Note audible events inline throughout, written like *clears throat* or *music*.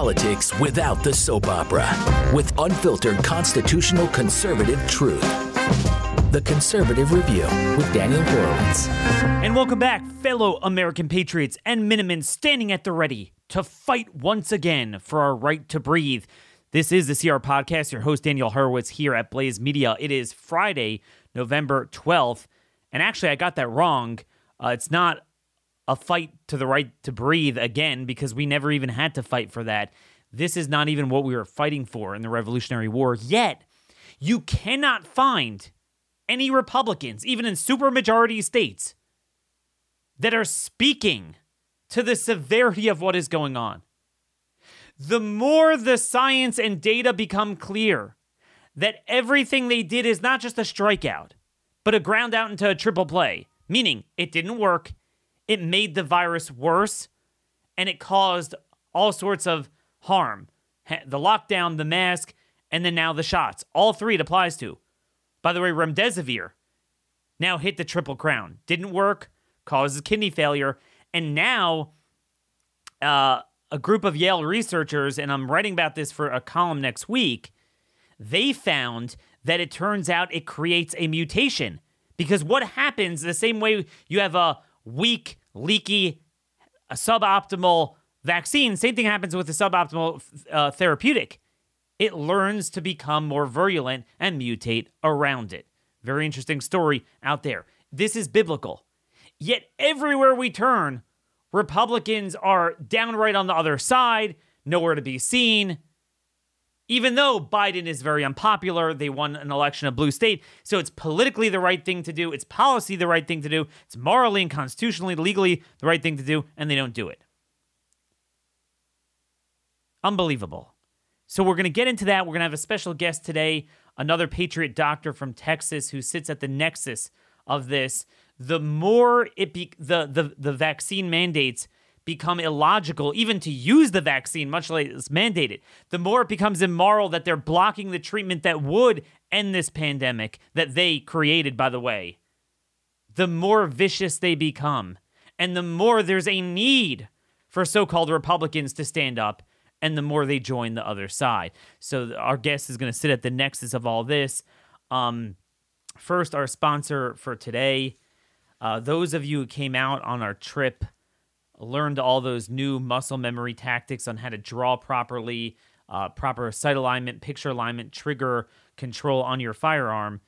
politics without the soap opera with unfiltered constitutional conservative truth. The Conservative Review with Daniel Horowitz. And welcome back, fellow American patriots and Minutemen standing at the ready to fight once again for our right to breathe. This is the CR Podcast. Your host, Daniel Horowitz, here at Blaze Media. It is Friday, November 12th. And actually, I got that wrong. Uh, it's not a fight to the right to breathe again because we never even had to fight for that. This is not even what we were fighting for in the Revolutionary War. Yet, you cannot find any Republicans, even in supermajority states, that are speaking to the severity of what is going on the more the science and data become clear that everything they did is not just a strikeout, but a ground out into a triple play, meaning it didn't work, it made the virus worse, and it caused all sorts of harm. The lockdown, the mask, and then now the shots. All three it applies to. By the way, remdesivir now hit the triple crown. Didn't work, causes kidney failure, and now uh, a group of Yale researchers, and I'm writing about this for a column next week, they found that it turns out it creates a mutation. Because what happens the same way you have a weak, leaky, a suboptimal vaccine, same thing happens with the suboptimal uh, therapeutic. It learns to become more virulent and mutate around it. Very interesting story out there. This is biblical. Yet everywhere we turn, Republicans are downright on the other side, nowhere to be seen. Even though Biden is very unpopular, they won an election of blue state. So it's politically the right thing to do. It's policy the right thing to do. It's morally and constitutionally, legally the right thing to do, and they don't do it. Unbelievable. So we're going to get into that. We're going to have a special guest today, another patriot doctor from Texas who sits at the nexus of this the more it be the the the vaccine mandates become illogical even to use the vaccine much less it's mandated the more it becomes immoral that they're blocking the treatment that would end this pandemic that they created by the way the more vicious they become. And the more there's a need for so-called republicans to stand up and the more they join the other side. So our guest is going to sit at the nexus of all this. Um, first our sponsor for today uh, those of you who came out on our trip learned all those new muscle memory tactics on how to draw properly, uh, proper sight alignment, picture alignment, trigger control on your firearm.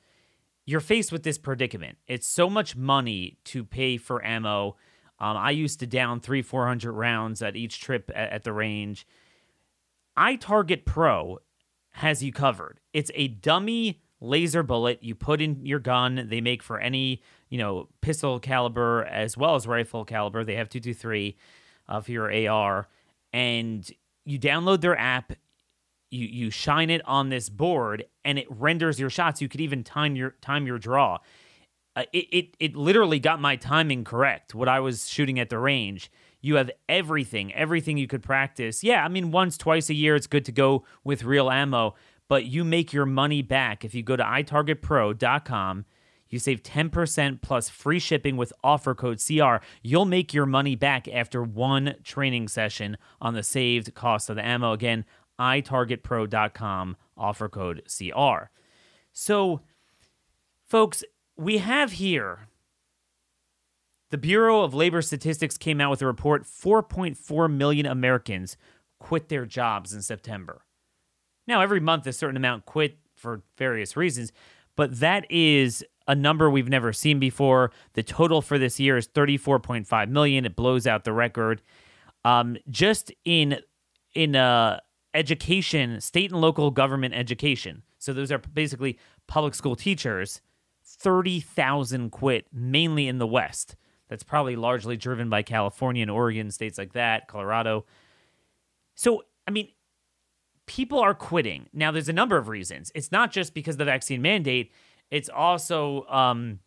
You're faced with this predicament. It's so much money to pay for ammo. Um, I used to down three, 400 rounds at each trip at, at the range. iTarget Pro has you covered. It's a dummy laser bullet you put in your gun. They make for any you know, pistol caliber as well as rifle caliber. They have 223 uh, for your AR. And you download their app, you you shine it on this board, and it renders your shots. You could even time your time your draw. Uh, it, it it literally got my timing correct. What I was shooting at the range. You have everything, everything you could practice. Yeah, I mean, once, twice a year, it's good to go with real ammo, but you make your money back if you go to itargetpro.com you save 10% plus free shipping with offer code CR. You'll make your money back after one training session on the saved cost of the ammo. Again, itargetpro.com, offer code CR. So, folks, we have here the Bureau of Labor Statistics came out with a report 4.4 million Americans quit their jobs in September. Now, every month, a certain amount quit for various reasons, but that is a number we've never seen before. The total for this year is 34.5 million. It blows out the record. Um, just in in uh, education, state and local government education. So those are basically public school teachers. 30,000 quit, mainly in the West. That's probably largely driven by California and Oregon, states like that, Colorado. So, I mean, people are quitting. Now, there's a number of reasons. It's not just because the vaccine mandate, it's also um,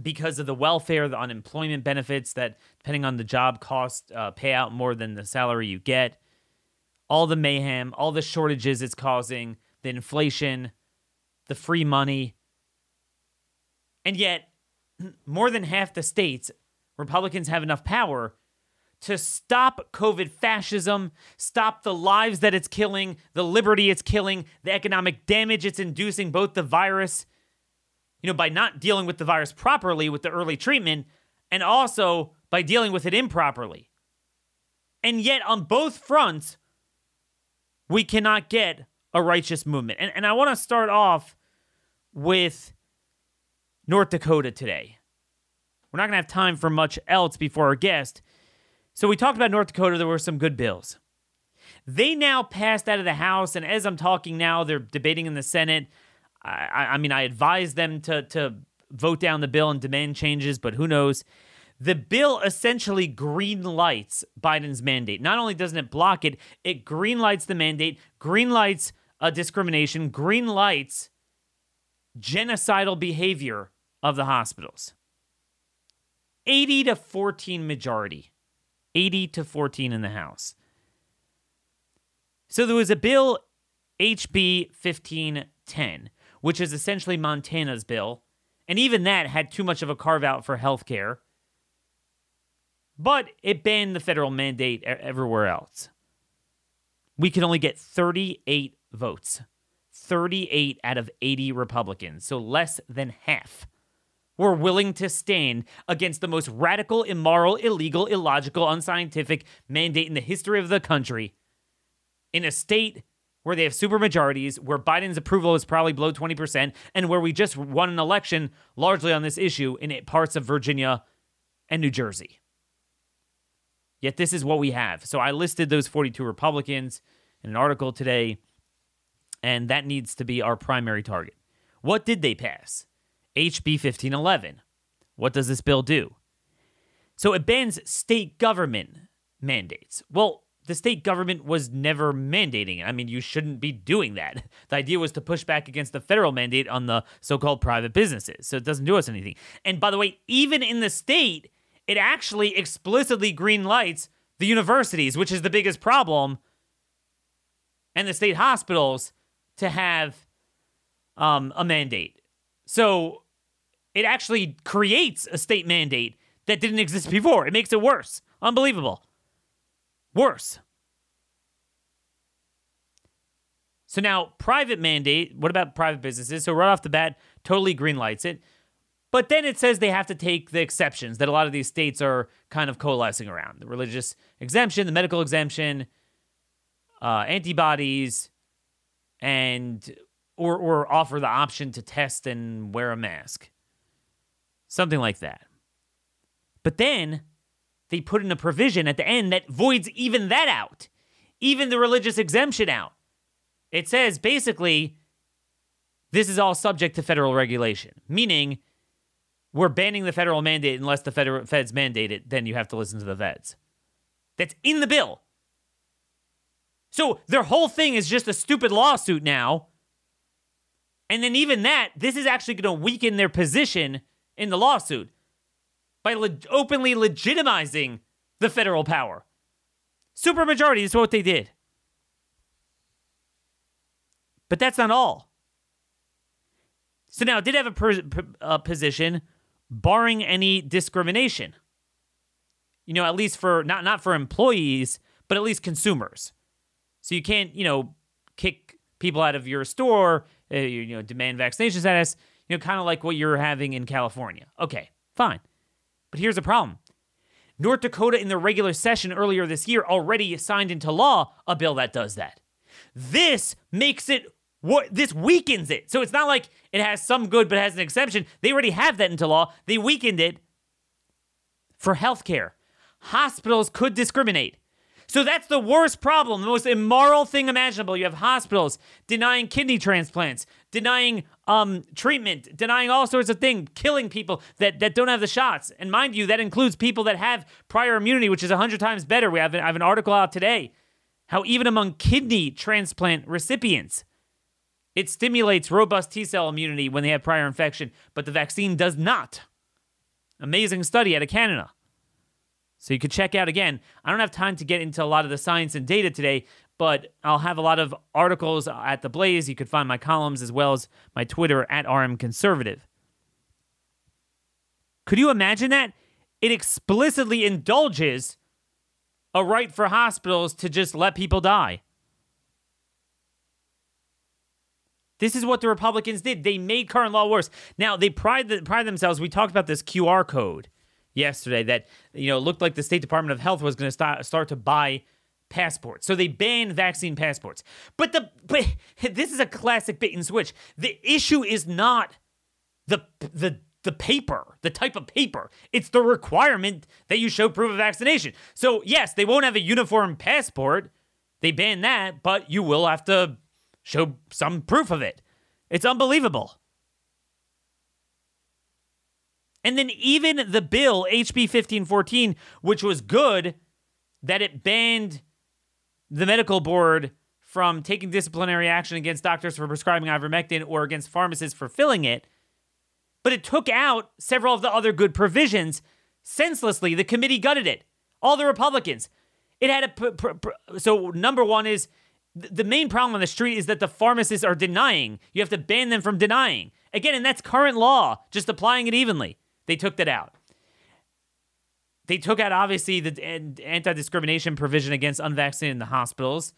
because of the welfare, the unemployment benefits that, depending on the job, cost uh, pay out more than the salary you get. All the mayhem, all the shortages it's causing, the inflation, the free money. And yet, *clears throat* more than half the states, Republicans have enough power to stop COVID fascism, stop the lives that it's killing, the liberty it's killing, the economic damage it's inducing, both the virus, you know, by not dealing with the virus properly with the early treatment, and also by dealing with it improperly. And yet, on both fronts, we cannot get a righteous movement. And, and I want to start off with North Dakota today. We're not going to have time for much else before our guest. So we talked about North Dakota. There were some good bills. They now passed out of the House, and as I'm talking now, they're debating in the Senate. I, I mean, I advise them to to vote down the bill and demand changes, but who knows? The bill essentially green lights Biden's mandate. Not only doesn't it block it, it green lights the mandate, green lights uh, discrimination, green lights genocidal behavior of the hospitals. 80 to 14 majority. 80 to 14 in the House. So there was a bill, HB 1510, which is essentially Montana's bill. And even that had too much of a carve out for health care. But it banned the federal mandate everywhere else. We could only get 38 votes. 38 out of 80 Republicans, so less than half, were willing to stand against the most radical, immoral, illegal, illogical, unscientific mandate in the history of the country in a state where they have supermajorities, where Biden's approval is probably below 20%, and where we just won an election largely on this issue in parts of Virginia and New Jersey. Yet this is what we have. So I listed those 42 Republicans in an article today and that needs to be our primary target. What did they pass? HB 1511. What does this bill do? So it bans state government mandates. Well, the state government was never mandating it. I mean, you shouldn't be doing that. *laughs* The idea was to push back against the federal mandate on the so called private businesses. So it doesn't do us anything. And by the way, even in the state, it actually explicitly green lights the universities, which is the biggest problem, and the state hospitals to have um, a mandate. So it actually creates a state mandate that didn't exist before. It makes it worse. Unbelievable. Worse. So now, private mandate, what about private businesses? So, right off the bat, totally green lights it. But then it says they have to take the exceptions that a lot of these states are kind of coalescing around the religious exemption, the medical exemption, uh, antibodies, and or or offer the option to test and wear a mask. Something like that. But then they put in a provision at the end that voids even that out. Even the religious exemption out. It says basically this is all subject to federal regulation, meaning we're banning the federal mandate unless the federal feds mandate it, then you have to listen to the feds. That's in the bill. So their whole thing is just a stupid lawsuit now. And then, even that, this is actually going to weaken their position in the lawsuit by le- openly legitimizing the federal power. Supermajority is what they did. But that's not all. So now it did have a, per- position barring any discrimination. You know, at least for not not for employees, but at least consumers. So you can't, you know, kick people out of your store, uh, you, you know, demand vaccination status, you know, kind of like what you're having in California. Okay, fine. But here's the problem. North Dakota, in the regular session earlier this year, already signed into law a bill that does that. This makes it what this weakens it. So it's not like it has some good but has an exception. They already have that into law. They weakened it for healthcare. Hospitals could discriminate. So that's the worst problem, the most immoral thing imaginable. You have hospitals denying kidney transplants, denying um, treatment, denying all sorts of things, killing people that, that don't have the shots. And mind you, that includes people that have prior immunity, which is 100 times better. We have, I have an article out today how even among kidney transplant recipients, it stimulates robust T cell immunity when they have prior infection, but the vaccine does not. Amazing study out of Canada. So you could check out again. I don't have time to get into a lot of the science and data today, but I'll have a lot of articles at the Blaze. You could find my columns as well as my Twitter at RM Conservative. Could you imagine that? It explicitly indulges a right for hospitals to just let people die. This is what the Republicans did. They made current law worse. Now they pride the, pride themselves. We talked about this QR code yesterday that you know looked like the State Department of Health was going to start start to buy passports. So they ban vaccine passports. But the but *laughs* this is a classic bait and switch. The issue is not the the the paper, the type of paper. It's the requirement that you show proof of vaccination. So yes, they won't have a uniform passport. They ban that, but you will have to show some proof of it. It's unbelievable. And then even the bill, HB 1514, which was good, that it banned the medical board from taking disciplinary action against doctors for prescribing ivermectin or against pharmacists for filling it, but it took out several of the other good provisions senselessly. The committee gutted it. All the Republicans. It had a. Pr- pr- pr- so, number one is the main problem on the street is that the pharmacists are denying. You have to ban them from denying. Again, and that's current law, just applying it evenly. They took that out. They took out, obviously, the anti discrimination provision against unvaccinated in the hospitals,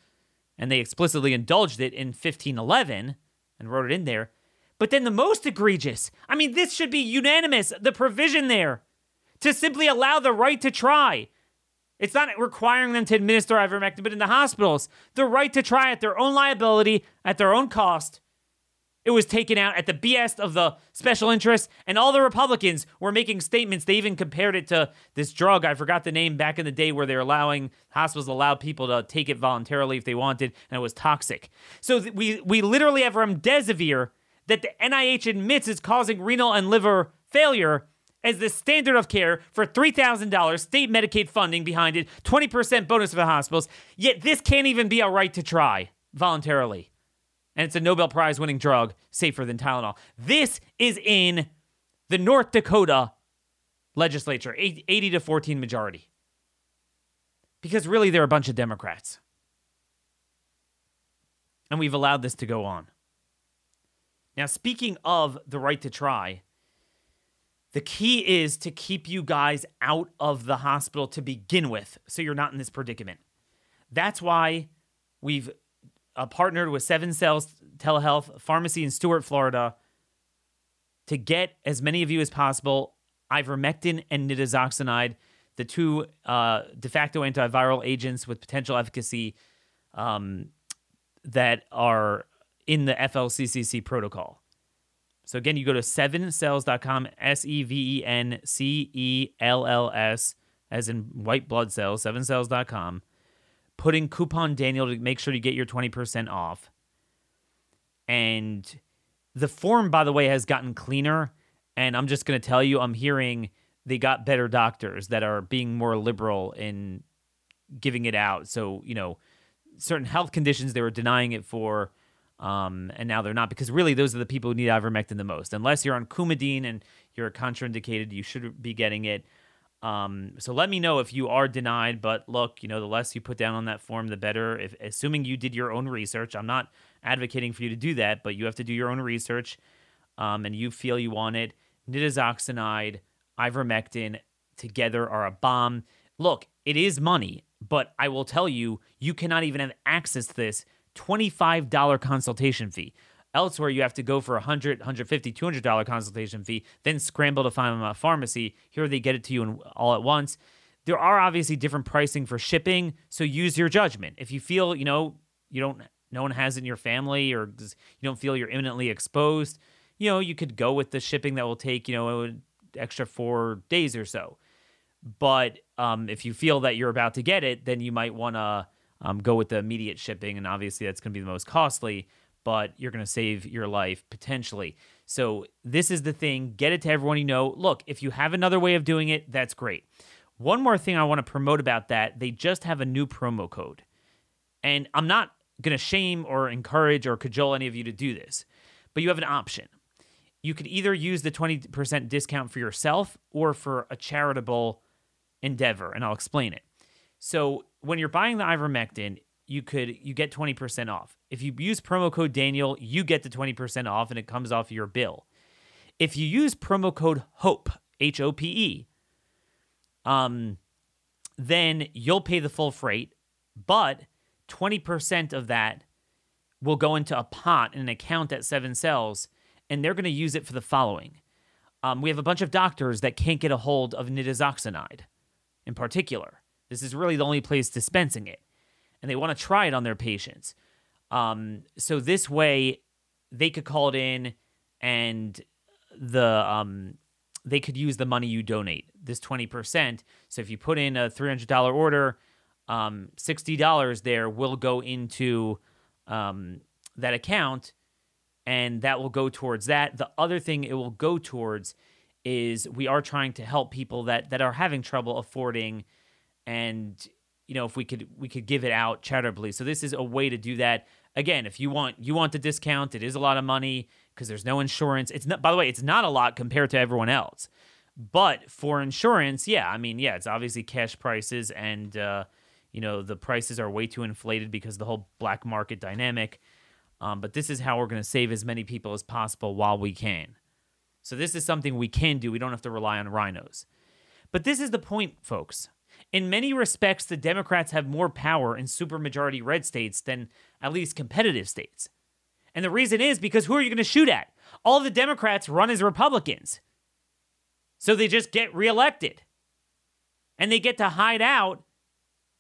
and they explicitly indulged it in 1511 and wrote it in there. But then the most egregious, I mean, this should be unanimous, the provision there to simply allow the right to try. It's not requiring them to administer ivermectin, but in the hospitals, the right to try at their own liability, at their own cost. It was taken out at the behest of the special interests, and all the Republicans were making statements. They even compared it to this drug. I forgot the name back in the day where they're allowing hospitals allowed people to take it voluntarily if they wanted, and it was toxic. So th- we we literally have remdesivir that the NIH admits is causing renal and liver failure as the standard of care for $3,000 state Medicaid funding behind it, 20% bonus for the hospitals. Yet this can't even be a right to try voluntarily. And it's a Nobel Prize winning drug, safer than Tylenol. This is in the North Dakota legislature, 80 to 14 majority. Because really, they're a bunch of Democrats. And we've allowed this to go on. Now, speaking of the right to try, the key is to keep you guys out of the hospital to begin with so you're not in this predicament. That's why we've uh, partnered with Seven Cells Telehealth Pharmacy in Stuart, Florida, to get as many of you as possible ivermectin and nitazoxanide, the two uh, de facto antiviral agents with potential efficacy um, that are in the FLCCC protocol. So again, you go to sevencells.com, S E V E N C E L L S, as in white blood cells, sevencells.com. Put in coupon Daniel to make sure you get your 20% off. And the form, by the way, has gotten cleaner. And I'm just going to tell you, I'm hearing they got better doctors that are being more liberal in giving it out. So, you know, certain health conditions they were denying it for um, and now they're not because really those are the people who need ivermectin the most. Unless you're on Coumadin and you're contraindicated, you should be getting it. Um, so let me know if you are denied. But look, you know, the less you put down on that form, the better. If assuming you did your own research, I'm not advocating for you to do that, but you have to do your own research, um, and you feel you want it. Nitazoxanide, ivermectin together are a bomb. Look, it is money, but I will tell you, you cannot even have access to this $25 consultation fee. Elsewhere, you have to go for a $100, $150, $200 consultation fee, then scramble to find them at a pharmacy. Here they get it to you in, all at once. There are obviously different pricing for shipping, so use your judgment. If you feel, you know, you don't, no one has it in your family or you don't feel you're imminently exposed, you know, you could go with the shipping that will take, you know, extra four days or so. But um, if you feel that you're about to get it, then you might want to um, go with the immediate shipping, and obviously that's going to be the most costly, but you're going to save your life potentially. So this is the thing. Get it to everyone you know. Look, if you have another way of doing it, that's great. One more thing I want to promote about that they just have a new promo code. And I'm not going to shame or encourage or cajole any of you to do this, but you have an option. You could either use the 20% discount for yourself or for a charitable endeavor, and I'll explain it. So when you're buying the ivermectin, you could you get 20% off. If you use promo code Daniel, you get the 20% off and it comes off your bill. If you use promo code HOPE, H O P E, um then you'll pay the full freight, but 20% of that will go into a pot in an account at Seven Cells, and they're going to use it for the following. Um, we have a bunch of doctors that can't get a hold of nitazoxanide in particular. This is really the only place dispensing it, and they want to try it on their patients. Um, so this way, they could call it in, and the um, they could use the money you donate, this twenty percent. So if you put in a three hundred dollar order, um, sixty dollars there will go into um, that account, and that will go towards that. The other thing it will go towards is we are trying to help people that that are having trouble affording, and you know if we could we could give it out charitably. So this is a way to do that. Again, if you want you want the discount, it is a lot of money because there's no insurance. It's not. By the way, it's not a lot compared to everyone else. But for insurance, yeah, I mean, yeah, it's obviously cash prices and. Uh, you know the prices are way too inflated because the whole black market dynamic um, but this is how we're going to save as many people as possible while we can so this is something we can do we don't have to rely on RINOs but this is the point folks in many respects the democrats have more power in supermajority red states than at least competitive states and the reason is because who are you going to shoot at all the democrats run as republicans so they just get reelected and they get to hide out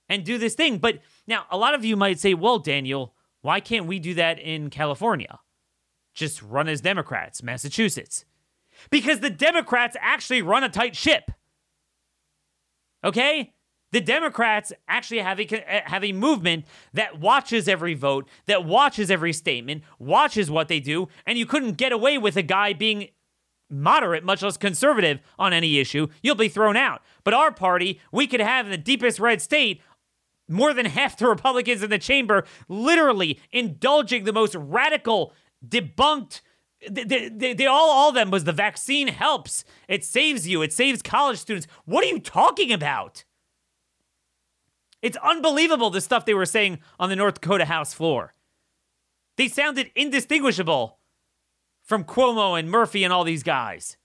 and do this thing. But now, a lot of you might say, well, Daniel, why can't we do that in California? Just run as Democrats, Massachusetts. Because the Democrats actually run a tight ship. Okay? The Democrats actually have a, have a movement that watches every vote, that watches every statement, watches what they do, and you couldn't get away with a guy being moderate, much less conservative on any issue. You'll be thrown out. But our party, we could have in the deepest red state more than half the Republicans in the chamber literally indulging the most radical, debunked. They, they, they, all, all of them was the vaccine helps. It saves you. It saves college students. What are you talking about? It's unbelievable the stuff they were saying on the North Dakota House floor. They sounded indistinguishable from Cuomo and Murphy and all these guys.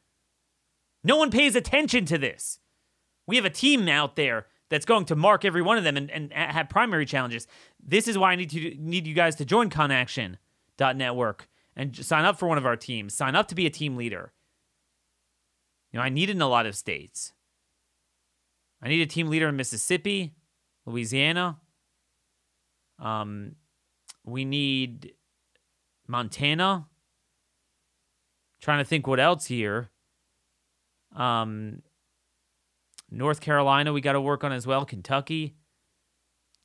No one pays attention to this. We have a team out there that's going to mark every one of them and, and have primary challenges. This is why I need to need you guys to join ConAction.network and sign up for one of our teams. Sign up to be a team leader. You know, I need it in a lot of states. I need a team leader in Mississippi, Louisiana. Um, we need Montana. Trying to think what else here. Um, North Carolina we got to work on as well, Kentucky.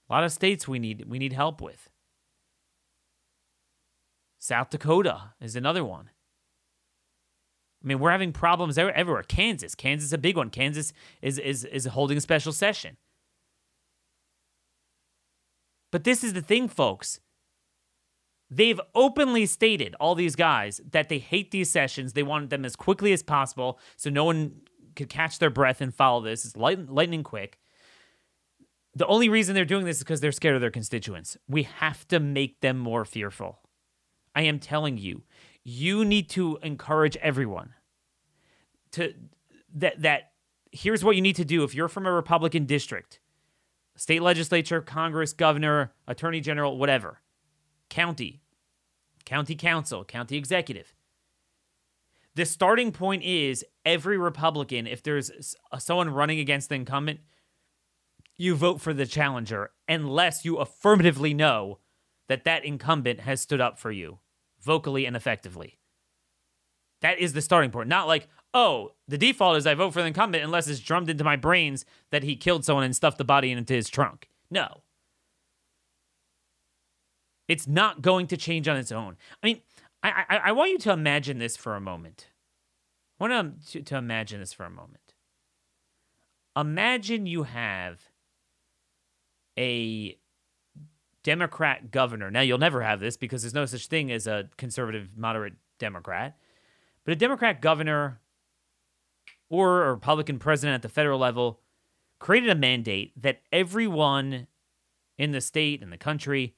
A lot of states we need we need help with. South Dakota is another one. I mean, we're having problems everywhere. Kansas, Kansas is a big one. Kansas is is is holding a special session. But this is the thing, folks. They've openly stated, all these guys, that they hate these sessions. They want them as quickly as possible so no one could catch their breath and follow this. It's light, lightning quick. The only reason they're doing this is because they're scared of their constituents. We have to make them more fearful. I am telling you, you need to encourage everyone to that that here's what you need to do if you're from a Republican district, state legislature, Congress, governor, attorney general, whatever, county, county council, county executive the starting point is every Republican, if there's someone running against the incumbent, you vote for the challenger unless you affirmatively know that that incumbent has stood up for you vocally and effectively. That is the starting point. Not like, oh, the default is I vote for the incumbent unless it's drummed into my brains that he killed someone and stuffed the body into his trunk. No. It's not going to change on its own. I mean, I, I, I want you to imagine this for a moment. I want um, to, to imagine this for a moment. Imagine you have a Democrat governor. Now, you'll never have this because there's no such thing as a conservative, moderate Democrat. But a Democrat governor or a Republican president at the federal level created a mandate that everyone in the state and the country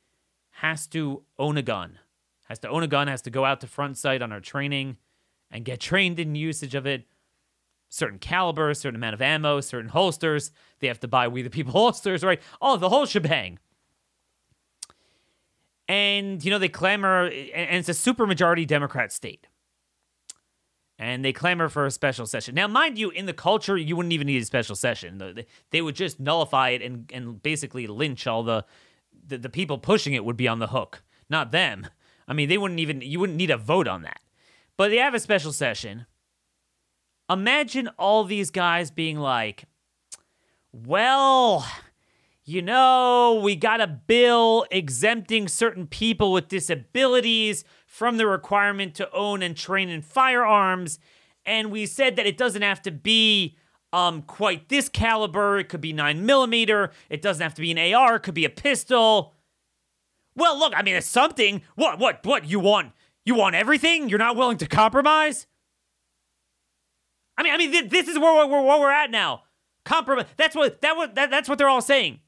has to own a gun has to own a gun, has to go out to front sight on our training and get trained in usage of it certain caliber, certain amount of ammo, certain holsters. They have to buy We the People *laughs* holsters, right? Oh, the whole shebang. And, you know, they clamor, and it's a supermajority Democrat state. And they clamor for a special session. Now, mind you, in the culture, you wouldn't even need a special session. They would just nullify it and, and basically lynch all the, the, the people pushing it would be on the hook, not them. I mean, they wouldn't even, you wouldn't need a vote on that. But they have a special session. Imagine all these guys being like, well, you know, we got a bill exempting certain people with disabilities from the requirement to own and train in firearms. And we said that it doesn't have to be um, quite this caliber. It could be nine millimeter. It doesn't have to be an AR. It could be a pistol. Well, look, I mean, it's something. What, what, what? You want, you want everything? You're not willing to compromise? I mean, I mean, this is where, where, where we're at now. Compromise. That's what that, that, that's what they're all saying.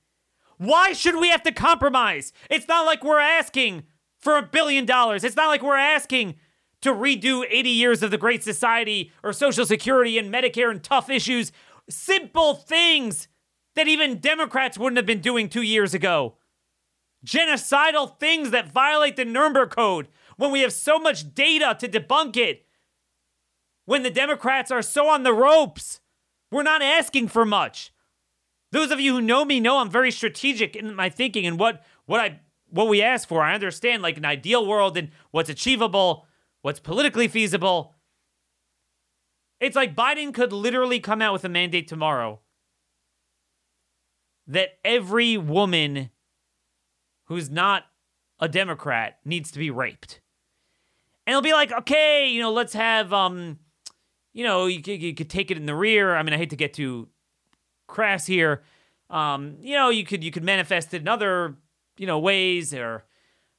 Why should we have to compromise? It's not like we're asking for a billion dollars. It's not like we're asking to redo 80 years of the Great Society or Social Security and Medicare and tough issues. Simple things that even Democrats wouldn't have been doing two years ago. Genocidal things that violate the Nuremberg Code when we have so much data to debunk it. When the Democrats are so on the ropes. We're not asking for much. Those of you who know me know I'm very strategic in my thinking and what what I what we ask for. I understand like an ideal world and what's achievable, what's politically feasible. It's like Biden could literally come out with a mandate tomorrow that every woman who's not a Democrat needs to be raped. And it'll be like, okay, you know, let's have, um, you know, you, you could take it in the rear. I mean, I hate to get too crass here. Um, you know, you could you could manifest it in other you know ways or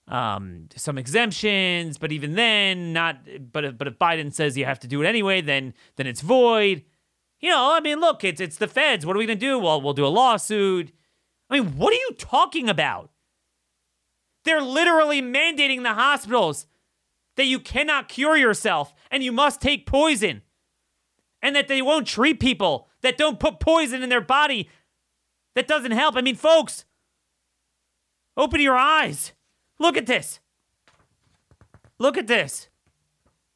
um, some exemptions, but even then, not. But if, but if Biden says you have to do it anyway, then then it's void. You know, I mean, look, it's it's the feds. What are we gonna do? Well, we'll do a lawsuit. I mean, what are you talking about? They're literally mandating the hospitals that you cannot cure yourself and you must take poison, and that they won't treat people that don't put poison in their body that doesn't help. I mean, folks, open your eyes. Look at this. Look at this.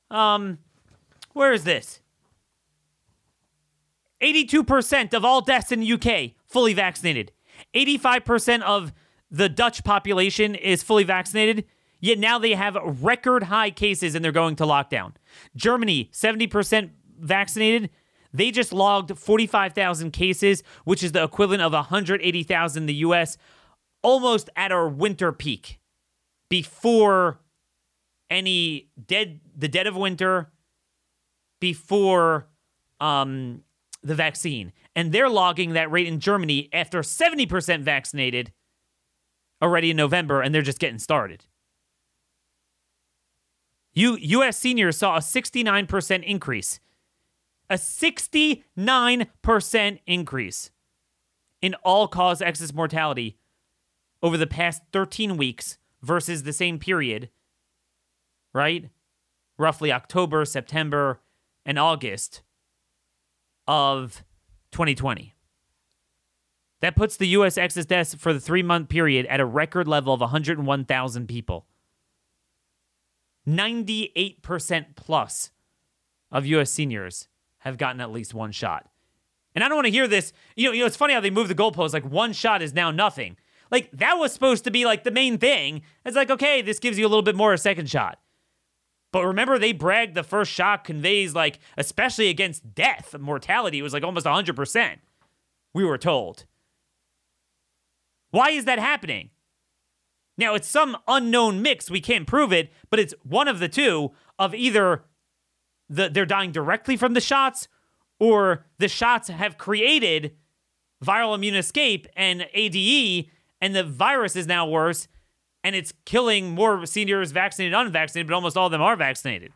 Um, where is this? 82% of all deaths in the UK fully vaccinated. 85% of the Dutch population is fully vaccinated, yet now they have record high cases and they're going to lockdown. Germany, 70% vaccinated, they just logged 45,000 cases, which is the equivalent of 180,000 in the US, almost at our winter peak before any dead the dead of winter before um the vaccine. And they're logging that rate in Germany after 70% vaccinated already in November and they're just getting started. U- US seniors saw a 69% increase a 69% increase in all cause excess mortality over the past 13 weeks versus the same period, right? Roughly October, September, and August of 2020. That puts the U.S. excess deaths for the three month period at a record level of 101,000 people. 98% plus of U.S. seniors have gotten at least one shot. And I don't want to hear this. You know, you know, it's funny how they move the goalposts. Like one shot is now nothing. Like that was supposed to be like the main thing. It's like, okay, this gives you a little bit more a second shot. But remember, they bragged the first shot conveys like, especially against death, mortality, it was like almost 100%. We were told. Why is that happening? Now, it's some unknown mix. We can't prove it, but it's one of the two of either the, they're dying directly from the shots, or the shots have created viral immune escape and ADE, and the virus is now worse, and it's killing more seniors vaccinated unvaccinated, but almost all of them are vaccinated.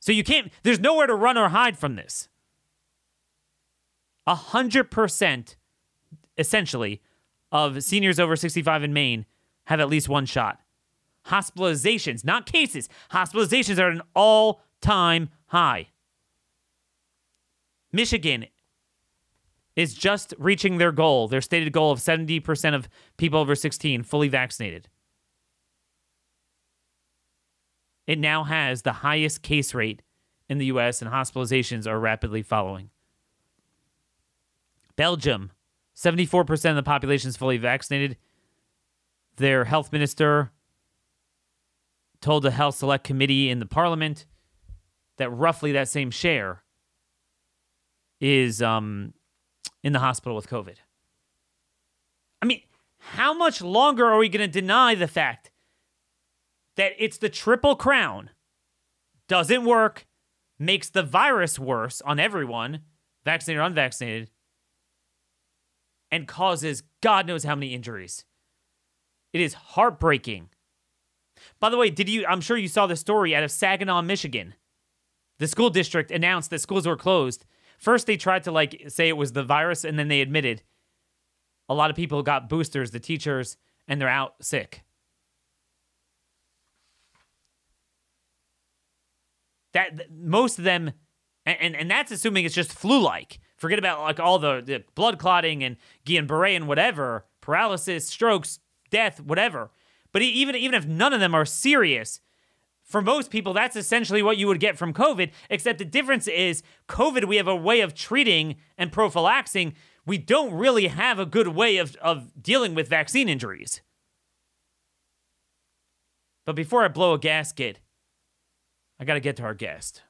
So you can't, there's nowhere to run or hide from this. A hundred percent, essentially, of seniors over 65 in Maine have at least one shot. Hospitalizations, not cases, hospitalizations are at an all time high. Michigan is just reaching their goal, their stated goal of 70% of people over 16 fully vaccinated. It now has the highest case rate in the US, and hospitalizations are rapidly following. Belgium, 74% of the population is fully vaccinated. Their health minister told the Health Select Committee in the parliament that roughly that same share is um, in the hospital with COVID. I mean, how much longer are we going to deny the fact that it's the triple crown? Doesn't work, makes the virus worse on everyone, vaccinated or unvaccinated, and causes God knows how many injuries. It is heartbreaking. By the way, did you I'm sure you saw the story out of Saginaw, Michigan. The school district announced that schools were closed. First they tried to like say it was the virus and then they admitted a lot of people got boosters, the teachers, and they're out sick. That most of them and, and, that's assuming it's just flu-like. Forget about like all the, the blood clotting and Guillain-Barré and whatever, paralysis, strokes, death, whatever. But even even if none of them are serious, for most people, that's essentially what you would get from COVID, except the difference is COVID, we have a way of treating and prophylaxing. We don't really have a good way of, of dealing with vaccine injuries. But before I blow a gasket, I got to get to our guest.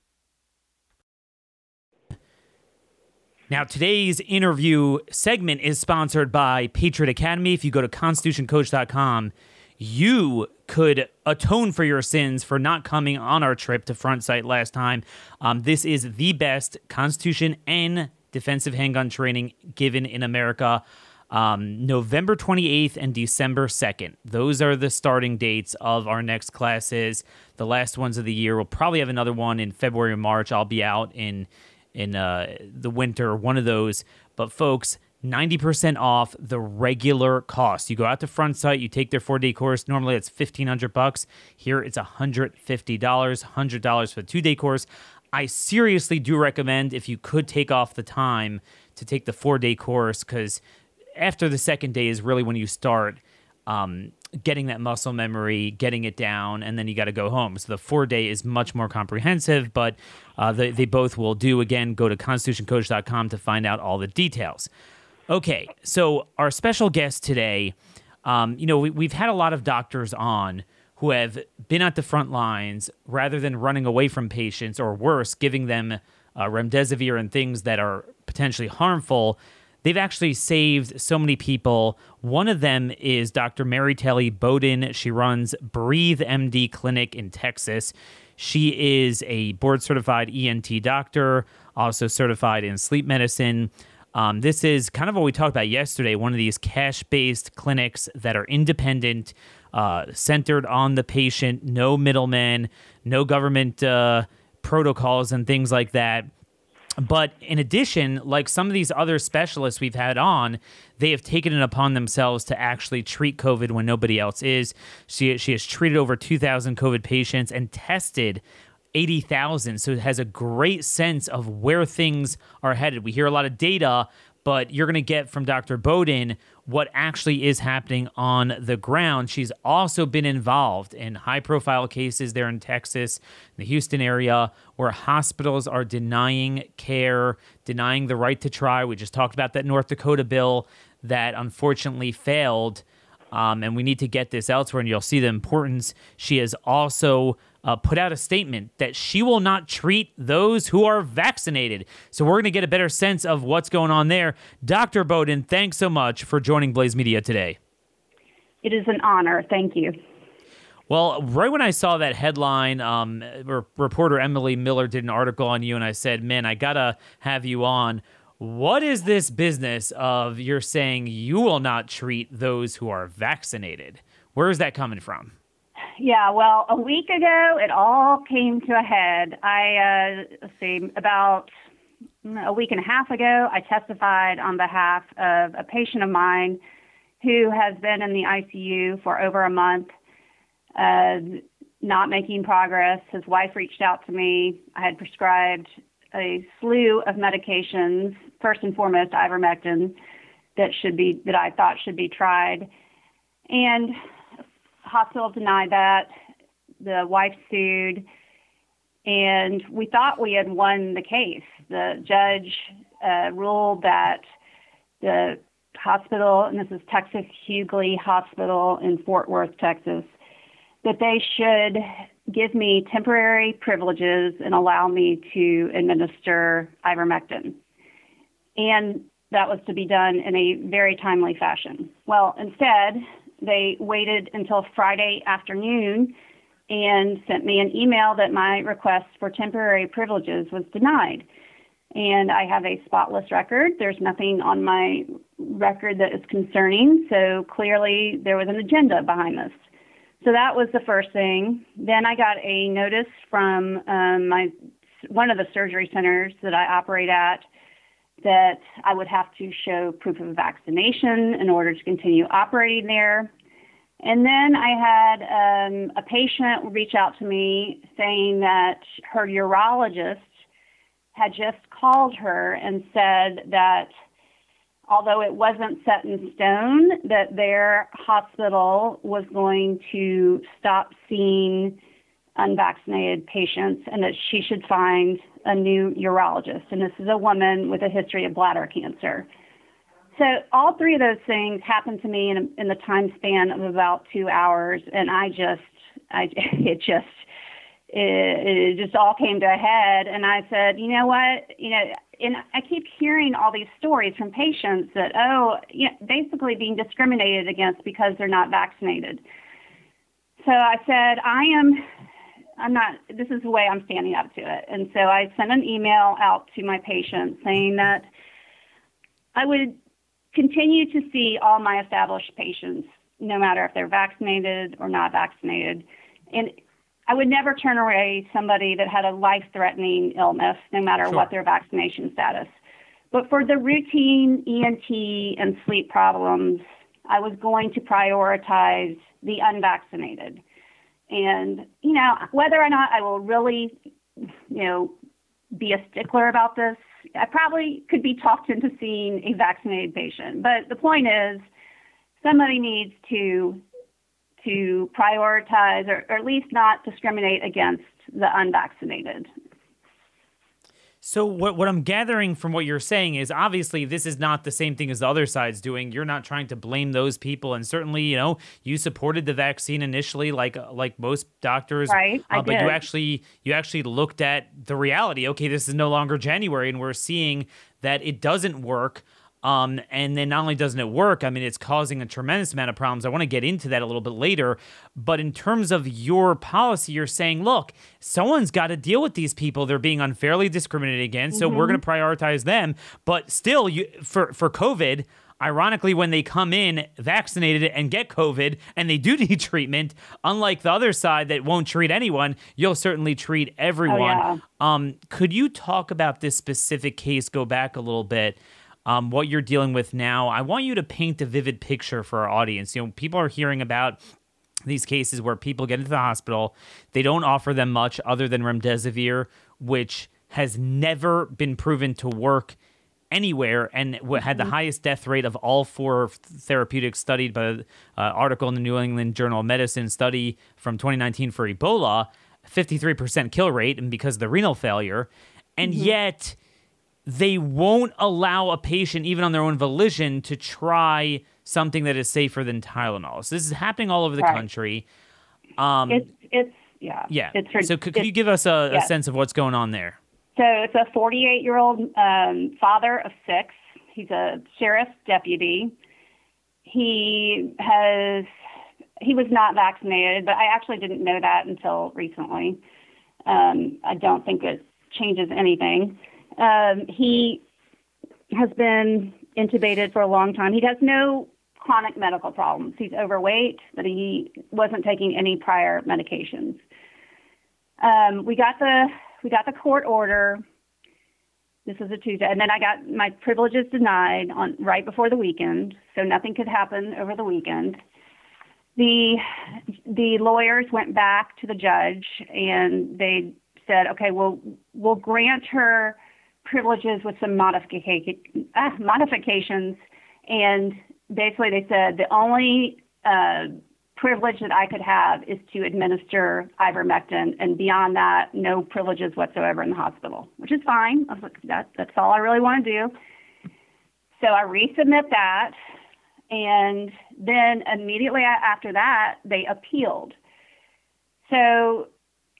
Now, today's interview segment is sponsored by Patriot Academy. If you go to constitutioncoach.com, you could atone for your sins for not coming on our trip to Front Sight last time. Um, this is the best Constitution and defensive handgun training given in America. Um, November 28th and December 2nd. Those are the starting dates of our next classes. The last ones of the year. We'll probably have another one in February or March. I'll be out in in uh, the winter, one of those. But folks, 90% off the regular cost. You go out to Front Sight, you take their four day course. Normally it's 1500 bucks. Here it's $150, $100 for the two day course. I seriously do recommend if you could take off the time to take the four day course because after the second day is really when you start um, getting that muscle memory, getting it down, and then you got to go home. So the four day is much more comprehensive, but uh, they, they both will do. Again, go to constitutioncoach.com to find out all the details. Okay, so our special guest today, um, you know, we, we've had a lot of doctors on who have been at the front lines rather than running away from patients or worse, giving them uh, remdesivir and things that are potentially harmful they've actually saved so many people. One of them is Dr. Mary Talley Bowden. She runs Breathe MD Clinic in Texas. She is a board certified ENT doctor, also certified in sleep medicine. Um, this is kind of what we talked about yesterday one of these cash based clinics that are independent, uh, centered on the patient, no middlemen, no government uh, protocols, and things like that. But in addition, like some of these other specialists we've had on, they have taken it upon themselves to actually treat COVID when nobody else is. She, she has treated over 2,000 COVID patients and tested 80,000. So it has a great sense of where things are headed. We hear a lot of data, but you're going to get from Dr. Bowden what actually is happening on the ground. She's also been involved in high profile cases there in Texas, the Houston area, where hospitals are denying care, denying the right to try. We just talked about that North Dakota bill that unfortunately failed. Um, and we need to get this elsewhere, and you'll see the importance. She has also uh, put out a statement that she will not treat those who are vaccinated. So we're going to get a better sense of what's going on there. Dr. Bowden, thanks so much for joining Blaze Media today. It is an honor. Thank you. Well, right when I saw that headline, um, reporter Emily Miller did an article on you, and I said, "Man, I gotta have you on." What is this business of you're saying you will not treat those who are vaccinated? Where is that coming from? Yeah. Well, a week ago, it all came to a head. I uh, see, about a week and a half ago, I testified on behalf of a patient of mine who has been in the ICU for over a month, uh, not making progress. His wife reached out to me. I had prescribed a slew of medications. First and foremost, ivermectin that should be that I thought should be tried, and hospital denied that. The wife sued, and we thought we had won the case. The judge uh, ruled that the hospital, and this is Texas Huguley Hospital in Fort Worth, Texas, that they should give me temporary privileges and allow me to administer ivermectin. And that was to be done in a very timely fashion. Well, instead, they waited until Friday afternoon and sent me an email that my request for temporary privileges was denied. And I have a spotless record. There's nothing on my record that is concerning. So clearly, there was an agenda behind this. So that was the first thing. Then I got a notice from um, my one of the surgery centers that I operate at that I would have to show proof of vaccination in order to continue operating there. And then I had um, a patient reach out to me saying that her urologist had just called her and said that although it wasn't set in stone, that their hospital was going to stop seeing unvaccinated patients and that she should find a new urologist. And this is a woman with a history of bladder cancer. So all three of those things happened to me in, in the time span of about two hours, and I just, I, *laughs* it just, it, it just all came to a head. And I said, you know what, you know, and I keep hearing all these stories from patients that, oh, you know, basically being discriminated against because they're not vaccinated. So I said, I am I'm not, this is the way I'm standing up to it. And so I sent an email out to my patients saying that I would continue to see all my established patients, no matter if they're vaccinated or not vaccinated. And I would never turn away somebody that had a life threatening illness, no matter sure. what their vaccination status. But for the routine ENT and sleep problems, I was going to prioritize the unvaccinated. And, you know, whether or not I will really, you know, be a stickler about this, I probably could be talked into seeing a vaccinated patient. But the point is, somebody needs to to prioritize or, or at least not discriminate against the unvaccinated. So what what I'm gathering from what you're saying is obviously this is not the same thing as the other side's doing. You're not trying to blame those people, and certainly you know you supported the vaccine initially, like like most doctors, right? Uh, but did. you actually you actually looked at the reality. Okay, this is no longer January, and we're seeing that it doesn't work. Um, and then not only doesn't it work, I mean, it's causing a tremendous amount of problems. I want to get into that a little bit later. But in terms of your policy, you're saying, look, someone's got to deal with these people. They're being unfairly discriminated against. So mm-hmm. we're going to prioritize them. But still, you for for COVID, ironically, when they come in vaccinated and get COVID and they do *laughs* need treatment, unlike the other side that won't treat anyone, you'll certainly treat everyone. Oh, yeah. um, could you talk about this specific case? Go back a little bit um, what you're dealing with now. I want you to paint a vivid picture for our audience. You know, people are hearing about these cases where people get into the hospital, they don't offer them much other than remdesivir, which has never been proven to work anywhere and had the mm-hmm. highest death rate of all four therapeutics studied by an uh, article in the New England Journal of Medicine study from 2019 for Ebola, 53% kill rate and because of the renal failure. And mm-hmm. yet they won't allow a patient, even on their own volition, to try something that is safer than Tylenol. So this is happening all over the right. country. Um, it's it's yeah yeah. It's, so could, could you give us a, a, sense of what's going on there? So it's a 48 year old um, father of six. He's a sheriff's deputy. He has he was not vaccinated, but I actually didn't know that until recently. Um, I don't think it changes anything. Um, he has been intubated for a long time. He has no chronic medical problems. He's overweight, but he wasn't taking any prior medications. Um, we got the we got the court order. This was a Tuesday, and then I got my privileges denied on right before the weekend, so nothing could happen over the weekend. The the lawyers went back to the judge and they said, okay, well, we'll grant her privileges with some uh, modifications. And basically, they said the only uh, privilege that I could have is to administer ivermectin, and beyond that, no privileges whatsoever in the hospital, which is fine. I was like, that, that's all I really want to do. So I resubmit that, and then immediately after that, they appealed. So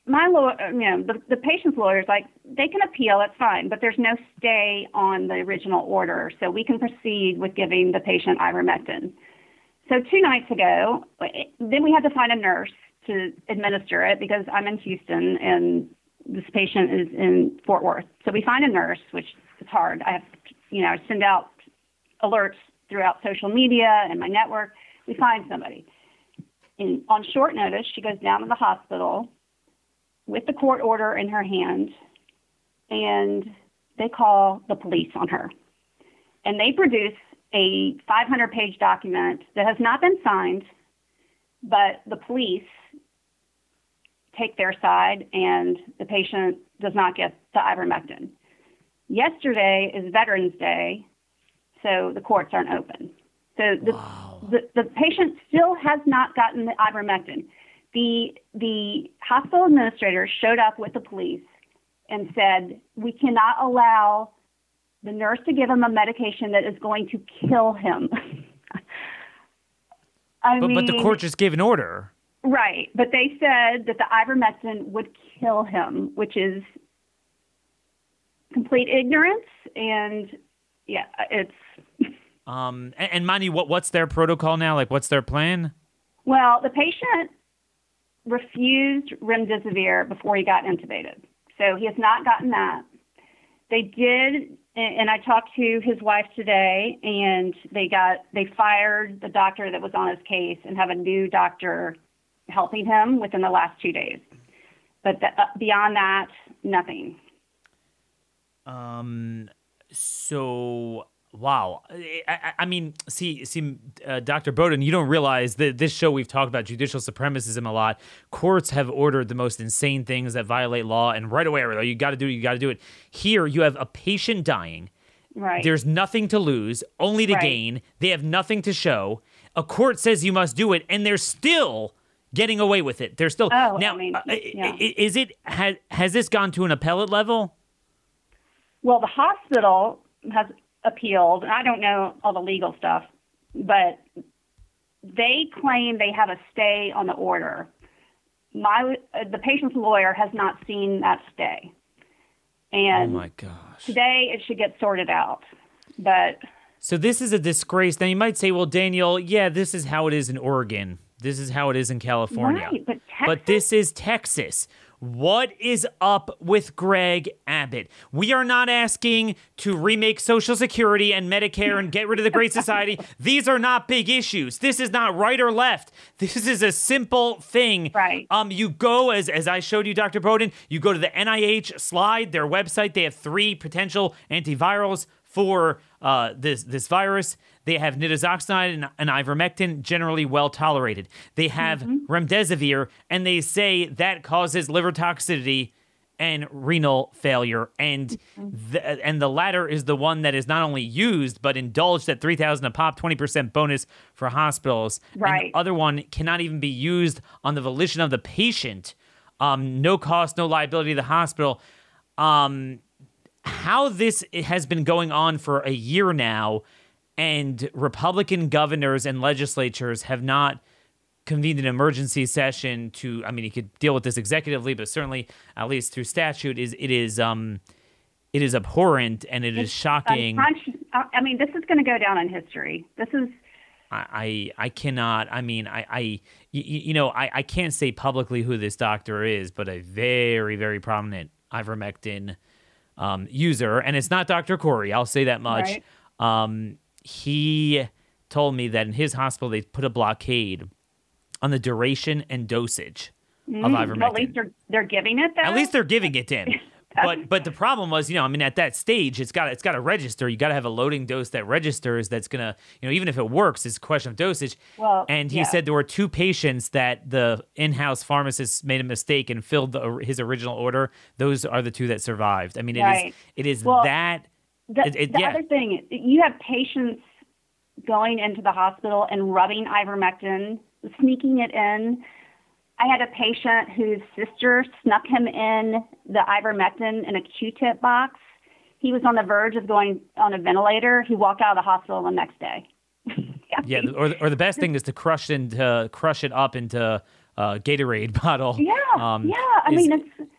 my lawyer, uh, you know, the, the patient's lawyer is like, they can appeal, that's fine, but there's no stay on the original order, so we can proceed with giving the patient ivermectin. So two nights ago, then we had to find a nurse to administer it because I'm in Houston and this patient is in Fort Worth. So we find a nurse, which is hard. I have, you know, I send out alerts throughout social media and my network. We find somebody. And on short notice, she goes down to the hospital with the court order in her hand, and they call the police on her. And they produce a 500 page document that has not been signed, but the police take their side and the patient does not get the ivermectin. Yesterday is Veterans Day, so the courts aren't open. So the, wow. the, the patient still has not gotten the ivermectin. The, the hospital administrator showed up with the police and said, We cannot allow the nurse to give him a medication that is going to kill him. *laughs* I but, mean, but the court just gave an order. Right, but they said that the ivermectin would kill him, which is complete ignorance, and yeah, it's. *laughs* um, and, and what what's their protocol now? Like, what's their plan? Well, the patient refused remdesivir before he got intubated, so he has not gotten that. They did and I talked to his wife today, and they got they fired the doctor that was on his case and have a new doctor helping him within the last two days. But the, uh, beyond that, nothing. Um. So Wow. I, I, mean, see, see, uh, Dr. Bowden, you don't realize that this show we've talked about judicial supremacism a lot. Courts have ordered the most insane things that violate law, and right away, you got to do it, you got to do it. Here, you have a patient dying. Right. There's nothing to lose, only to right. gain. They have nothing to show. A court says you must do it, and they're still getting away with it. They're still oh, now. I mean, uh, yeah. Is it has has this gone to an appellate level? Well, the hospital has appealed. I don't know all the legal stuff, but they claim they have a stay on the order. My the patient's lawyer has not seen that stay, and oh my gosh, today it should get sorted out. But so this is a disgrace. Now you might say, well, Daniel, yeah, this is how it is in Oregon. This is how it is in California. Right, but, but this is Texas. What is up with Greg Abbott? We are not asking to remake Social Security and Medicare and get rid of the Great Society. *laughs* These are not big issues. This is not right or left. This is a simple thing. Right. Um, you go as as I showed you, Dr. Bowden. You go to the NIH slide, their website. They have three potential antivirals for uh, this this virus. They have nitazoxanide and, and ivermectin, generally well tolerated. They have mm-hmm. remdesivir, and they say that causes liver toxicity and renal failure. And mm-hmm. the, and the latter is the one that is not only used but indulged at three thousand a pop, twenty percent bonus for hospitals. Right. And the other one cannot even be used on the volition of the patient. Um, no cost, no liability to the hospital. Um, how this has been going on for a year now and Republican governors and legislatures have not convened an emergency session to I mean he could deal with this executively but certainly at least through statute is it is um it is abhorrent and it it's, is shocking. I mean this is going to go down in history. This is I, I, I cannot. I mean, I, I you, you know, I, I can't say publicly who this doctor is, but a very, very prominent ivermectin um, user, and it's not Dr. Kory. I'll say that much. Right. Um, he told me that in his hospital they put a blockade on the duration and dosage mm, of ivermectin. Well, at least they're, they're giving it. Though? At least they're giving it in. *laughs* but but the problem was, you know, I mean, at that stage, it's got it's got to register. You got to have a loading dose that registers. That's gonna, you know, even if it works, it's a question of dosage. Well, and he yeah. said there were two patients that the in-house pharmacist made a mistake and filled the, his original order. Those are the two that survived. I mean, it is Right. it is Well, that. The, It- it- the yeah. other thing, you have patients going into the hospital and rubbing ivermectin, sneaking it in. I had a patient whose sister snuck him in the ivermectin in a Q-tip box. He was on the verge of going on a ventilator. He walked out of the hospital the next day. *laughs* Yeah, or the- or the best thing is to crush into crush it up into a Gatorade *laughs* bottle. Yeah, Um, yeah. I is- mean, it's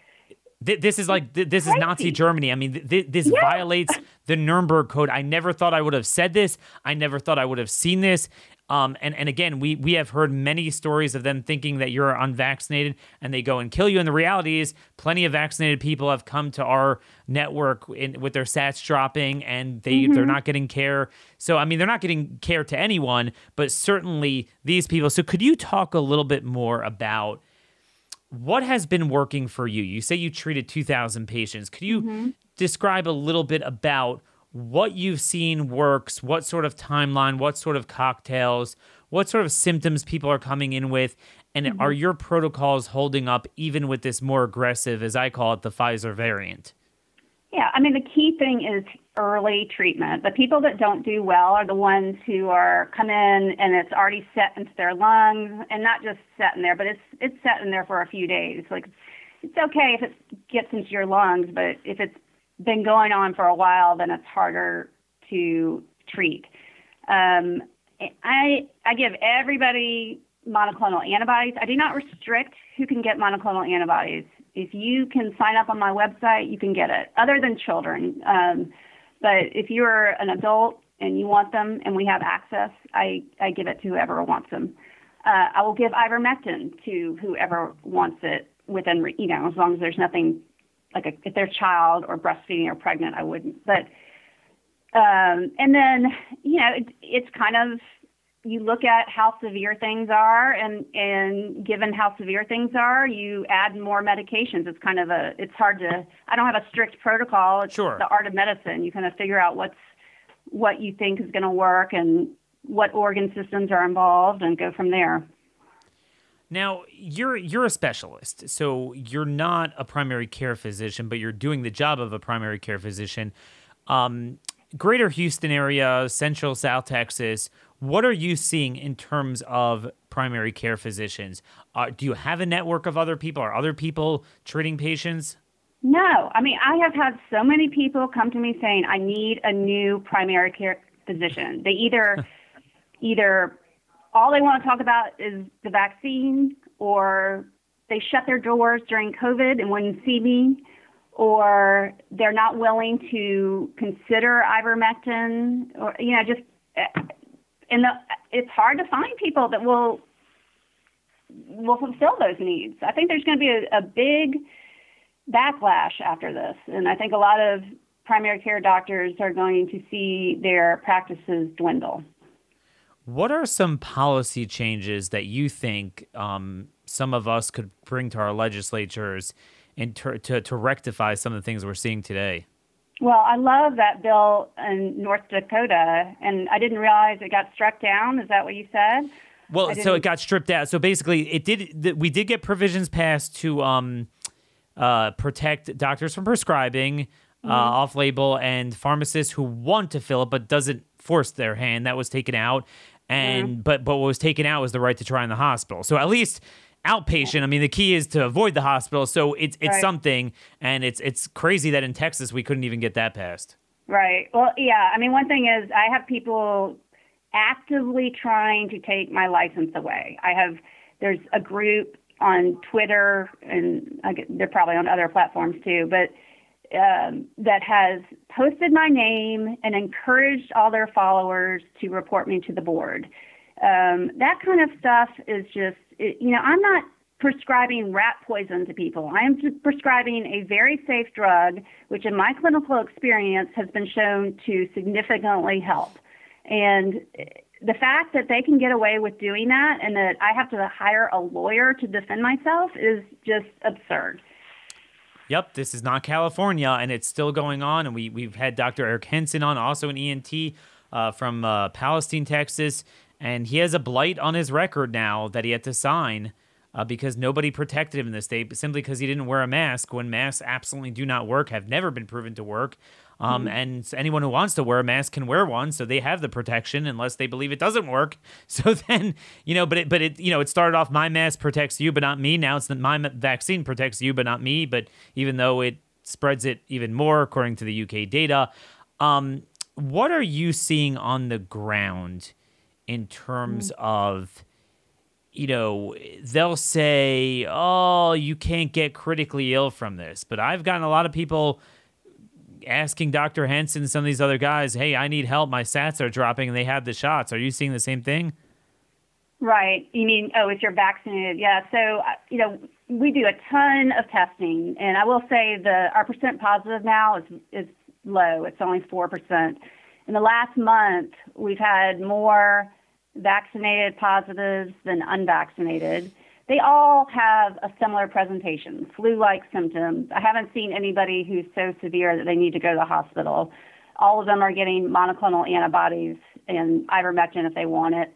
Th- this is like th- this is Nazi Germany. I mean, th- th- this Yeah. violates the Nuremberg Code. I never thought I would have said this. I never thought I would have seen this. Um, and and again, we we have heard many stories of them thinking that you're unvaccinated and they go and kill you. And the reality is, plenty of vaccinated people have come to our network in, with their sats dropping, and they they're not getting care. So I mean, they're not getting care to anyone, but certainly these people. So could you talk a little bit more about? What has been working for you? You say you treated 2,000 patients. Could you mm-hmm. describe a little bit about what you've seen works, what sort of timeline, what sort of cocktails, what sort of symptoms people are coming in with? And mm-hmm. are your protocols holding up even with this more aggressive, as I call it, the Pfizer variant? Yeah, I mean, the key thing is early treatment. The people that don't do well are the ones who are come in and it's already set into their lungs, and not just set in there, but it's it's set in there for a few days. Like, it's okay if it gets into your lungs, but if it's been going on for a while, then it's harder to treat. Um, I I give everybody monoclonal antibodies. I do not restrict who can get monoclonal antibodies. If you can sign up on my website, you can get it. Other than children, um, but if you're an adult and you want them, and we have access, I I give it to whoever wants them. Uh, I will give ivermectin to whoever wants it within, you know, as long as there's nothing like a, if they're child or breastfeeding or pregnant, I wouldn't. But um, and then you know, it, it's kind of you look at how severe things are, and and given how severe things are, you add more medications. It's kind of a it's hard to. I don't have a strict protocol. It's Sure. the art of medicine. You kind of figure out what's what you think is going to work and what organ systems are involved, and go from there. Now, you're you're a specialist, so you're not a primary care physician, but you're doing the job of a primary care physician. Um, Greater Houston area, Central South Texas. What are you seeing in terms of primary care physicians? Uh, do you have a network of other people? Are other people treating patients? No, I mean, I have had so many people come to me saying, I need a new primary care physician. They either, *laughs* either all they want to talk about is the vaccine, or they shut their doors during COVID and wouldn't see me, or they're not willing to consider ivermectin, or, you know, just, and the, it's hard to find people that will, will fulfill those needs. I think there's going to be a, a big, backlash after this. And I think a lot of primary care doctors are going to see their practices dwindle. What are some policy changes that you think um, some of us could bring to our legislatures and to, to, to rectify some of the things we're seeing today? Well, I love that bill in North Dakota, and I didn't realize it got struck down. Is that what you said? Well, so it got stripped out. So basically, it did. th- We did get provisions passed to um, uh, protect doctors from prescribing uh, off-label and pharmacists who want to fill it but doesn't force their hand. That was taken out, and but but what was taken out was the right to try in the hospital. So at least outpatient. I mean, the key is to avoid the hospital. So it's it's Right. something, and it's it's crazy that in Texas we couldn't even get that passed. Right. Well, yeah. I mean, one thing is I have people actively trying to take my license away. I have there's a group on Twitter and I get, they're probably on other platforms too, but um, that has posted my name and encouraged all their followers to report me to the board. Um, that kind of stuff is just, you know, I'm not prescribing rat poison to people. I am prescribing a very safe drug, which in my clinical experience has been shown to significantly help. And the fact that they can get away with doing that and that I have to hire a lawyer to defend myself is just absurd. Yep, this is not California, and it's still going on. And we we've had Dr. Eric Henson on, also an ENT uh, from uh, Palestine, Texas, and he has a blight on his record now that he had to sign. Uh, because nobody protected him in the state simply because he didn't wear a mask when masks absolutely do not work, have never been proven to work. Um, mm-hmm. And anyone who wants to wear a mask can wear one, so they have the protection unless they believe it doesn't work. *laughs* So then, you know, but it, but it, you know, it started off my mask protects you, but not me. Now it's that my vaccine protects you, but not me. But even though it spreads it even more, according to the UK data, um, what are you seeing on the ground in terms mm-hmm. of? you know, they'll say, "Oh, you can't get critically ill from this." But I've gotten a lot of people asking Dr. Henson and some of these other guys, hey, I need help. My sats are dropping and they have the shots. Are you seeing the same thing? Right. You mean, oh, if you're vaccinated. Yeah. So, uh, you know, we do a ton of testing. And I will say the our percent positive now is, is low. It's only 4%. In the last month, we've had more vaccinated positives than unvaccinated they all have a similar presentation, flu-like symptoms. I haven't seen anybody who's so severe that they need to go to the hospital. All of them are getting monoclonal antibodies and ivermectin if they want it.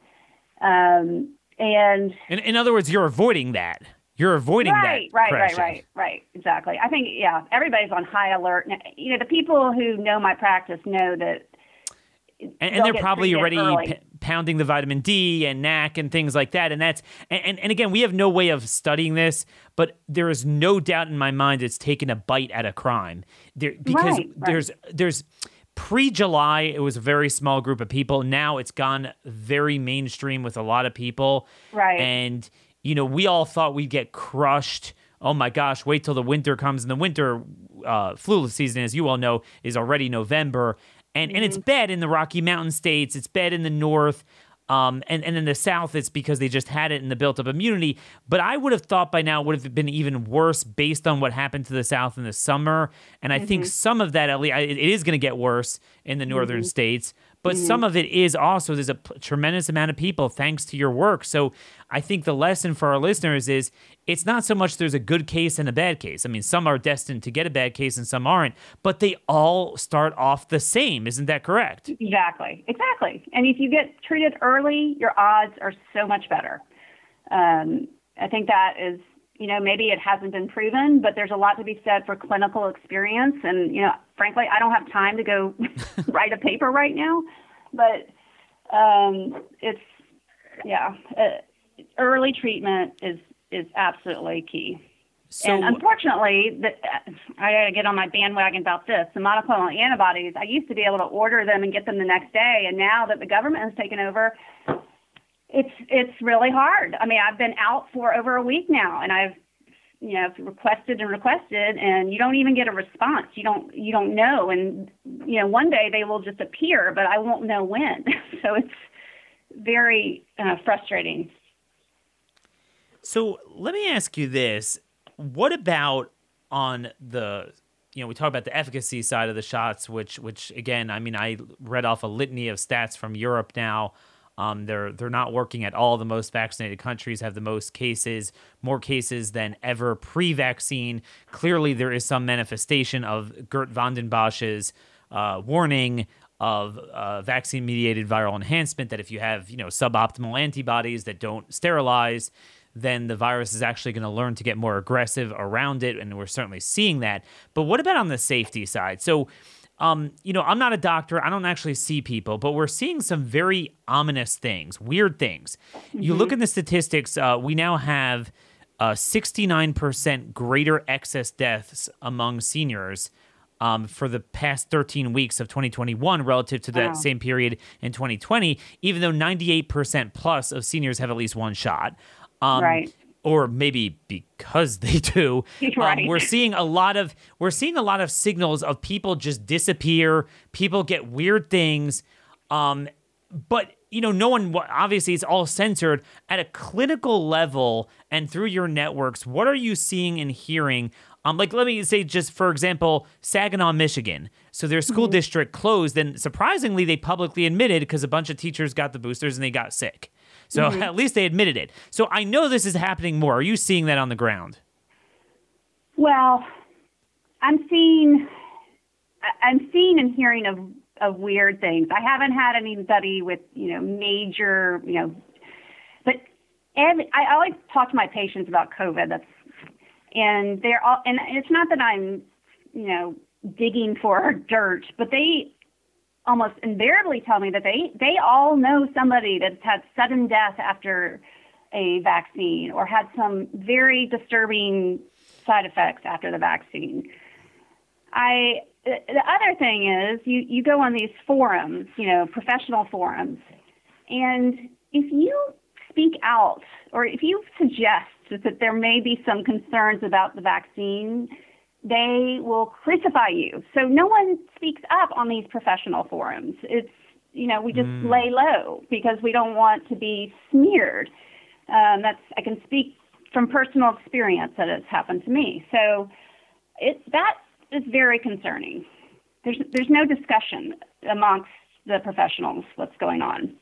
Um, and in, in other words, you're avoiding that. You're avoiding right, that. Right, right, right, right, right. Exactly. I think yeah, everybody's on high alert. You know, the people who know my practice know that and, and they're probably already p- pounding the vitamin D and NAC and things like that. And that's and, and, again, we have no way of studying this, but there is no doubt in my mind it's taken a bite at a crime. There because right, there's right. there's pre-July it was a very small group of people. Now it's gone very mainstream with a lot of people. Right. And you know, we all thought we'd get crushed. Oh my gosh, wait till the winter comes. And the winter uh, flu season, as you all know, is already November and mm-hmm. and it's mm-hmm. bad in the Rocky Mountain states. It's bad in the north. Um, and, and in the South, it's because they just had it in the built up immunity. But I would have thought by now it would have been even worse based on what happened to the South in the summer. And I mm-hmm. think some of that, at least, it is going to get worse in the northern mm-hmm. states. But mm-hmm. some of it is also there's a p- tremendous amount of people thanks to your work. So I think the lesson for our listeners is it's not so much there's a good case and a bad case. I mean, some are destined to get a bad case and some aren't, but they all start off the same. Isn't that correct? Exactly. Exactly. And if you get treated early, your odds are so much better. Um, I think that is you know, maybe it hasn't been proven, but there's a lot to be said for clinical experience. And, you know, frankly, I don't have time to go *laughs* write a paper right now, but um, it's, yeah, uh, early treatment is, is absolutely key. So, and unfortunately, the, I got to get on my bandwagon about this. The monoclonal antibodies, I used to be able to order them and get them the next day. And now that the government has taken over, it's it's really hard. I mean, I've been out for over a week now, and I've you know requested and requested, and you don't even get a response. You don't you don't know, and you know one day they will just appear, but I won't know when. *laughs* so it's very uh, frustrating. So let me ask you this: What about on the you know, we talk about the efficacy side of the shots, which, which again, I mean, I read off a litany of stats from Europe now um, they're they're not working at all. The most vaccinated countries have the most cases, more cases than ever pre-vaccine. Clearly, there is some manifestation of Geert Vanden Bossche's uh, warning of uh, vaccine-mediated viral enhancement. That if you have you know suboptimal antibodies that don't sterilize, then the virus is actually going to learn to get more aggressive around it, and we're certainly seeing that. But what about on the safety side? So um, you know, I'm not a doctor. I don't actually see people, but we're seeing some very ominous things, weird things. Mm-hmm. You look mm-hmm. at the statistics, uh, we now have uh, 69% greater excess deaths among seniors um, for the past 13 weeks of 2021 relative to that wow. same period in 2020, even though 98% plus of seniors have at least one shot. Um, right or maybe because they *laughs* do *laughs* um, right. um, we're seeing a lot of we're seeing a lot of signals of people just disappear people get weird things um, but you know no one obviously it's all censored at a clinical level and through your networks what are you seeing and hearing um, like let me say just for example saginaw michigan so their school mm-hmm. district closed and surprisingly they publicly admitted because a bunch of teachers got the boosters and they got sick so mm-hmm. *laughs* at least they admitted it. So I know this is happening more. Are you seeing that on the ground? Well, I'm seeing, I'm seeing and hearing of of weird things. I haven't had anybody with you know major you know, but every, I always talk to my patients about COVID. That's and they're all and it's not that I'm you know digging for *laughs* dirt, but they almost invariably tell me that they they all know somebody that's had sudden death after a vaccine or had some very disturbing side effects after the vaccine. I the other thing is you you go on these forums, you know, professional forums, and if you speak out or if you suggest that there may be some concerns about the vaccine, they will crucify you. So no one speaks up on these professional forums. It's you know we just mm. lay low because we don't want to be smeared. Um, that's I can speak from personal experience that has happened to me. So it that is very concerning. There's there's no discussion amongst the professionals what's going on.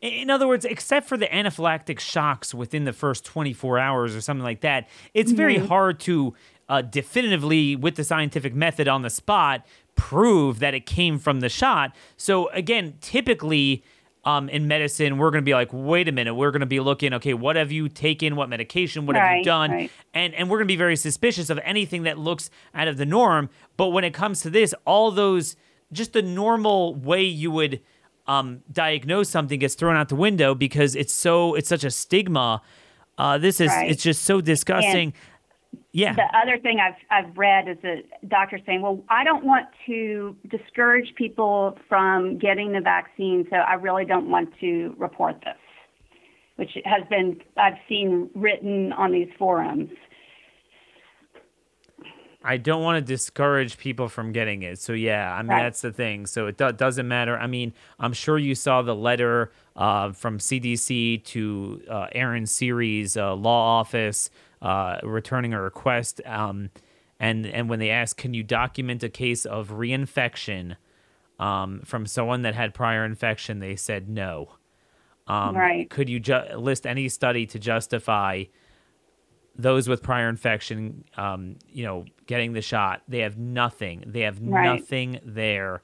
In other words, except for the anaphylactic shocks within the first 24 hours or something like that, it's very mm-hmm. hard to uh, definitively, with the scientific method on the spot, prove that it came from the shot. So, again, typically, um, in medicine, we're going to be like, wait a minute, we're going to be looking, okay, what have you taken? What medication? What right, have you done? Right. And and we're going to be very suspicious of anything that looks out of the norm. But when it comes to this, all those just the normal way you would um, diagnose something gets thrown out the window because it's so it's such a stigma. Uh, this is right. it's just so disgusting. Yeah. The other thing I've I've read is that doctors saying, well, I don't want to discourage people from getting the vaccine, so I really don't want to report this, which has been I've seen written on these forums. I don't want to discourage people from getting it. So yeah, I mean right. that's the thing. So it do- doesn't matter. I mean, I'm sure you saw the letter uh, from CDC to uh, Aaron Siri's uh, law office uh, returning a request. Um, and and when they asked, can you document a case of reinfection um, from someone that had prior infection, they said no. Um, right. Could you ju- list any study to justify those with prior infection, um, you know, getting the shot? They have nothing. They have right. nothing there.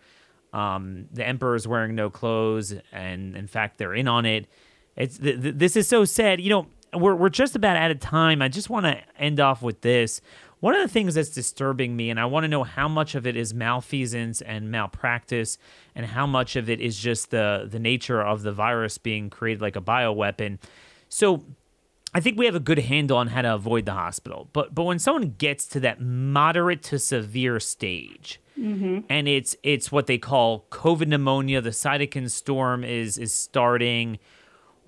Um, the emperor's wearing no clothes, and in fact, they're in on it. It's th- th- this is so sad. You know, we're we're just about out of time. I just want to end off with this. One of the things that's disturbing me, and I want to know how much of it is malfeasance and malpractice, and how much of it is just the the nature of the virus being created like a bioweapon. So, I think we have a good handle on how to avoid the hospital. But but when someone gets to that moderate to severe stage, mm-hmm. and it's it's what they call COVID pneumonia, the cytokine storm is is starting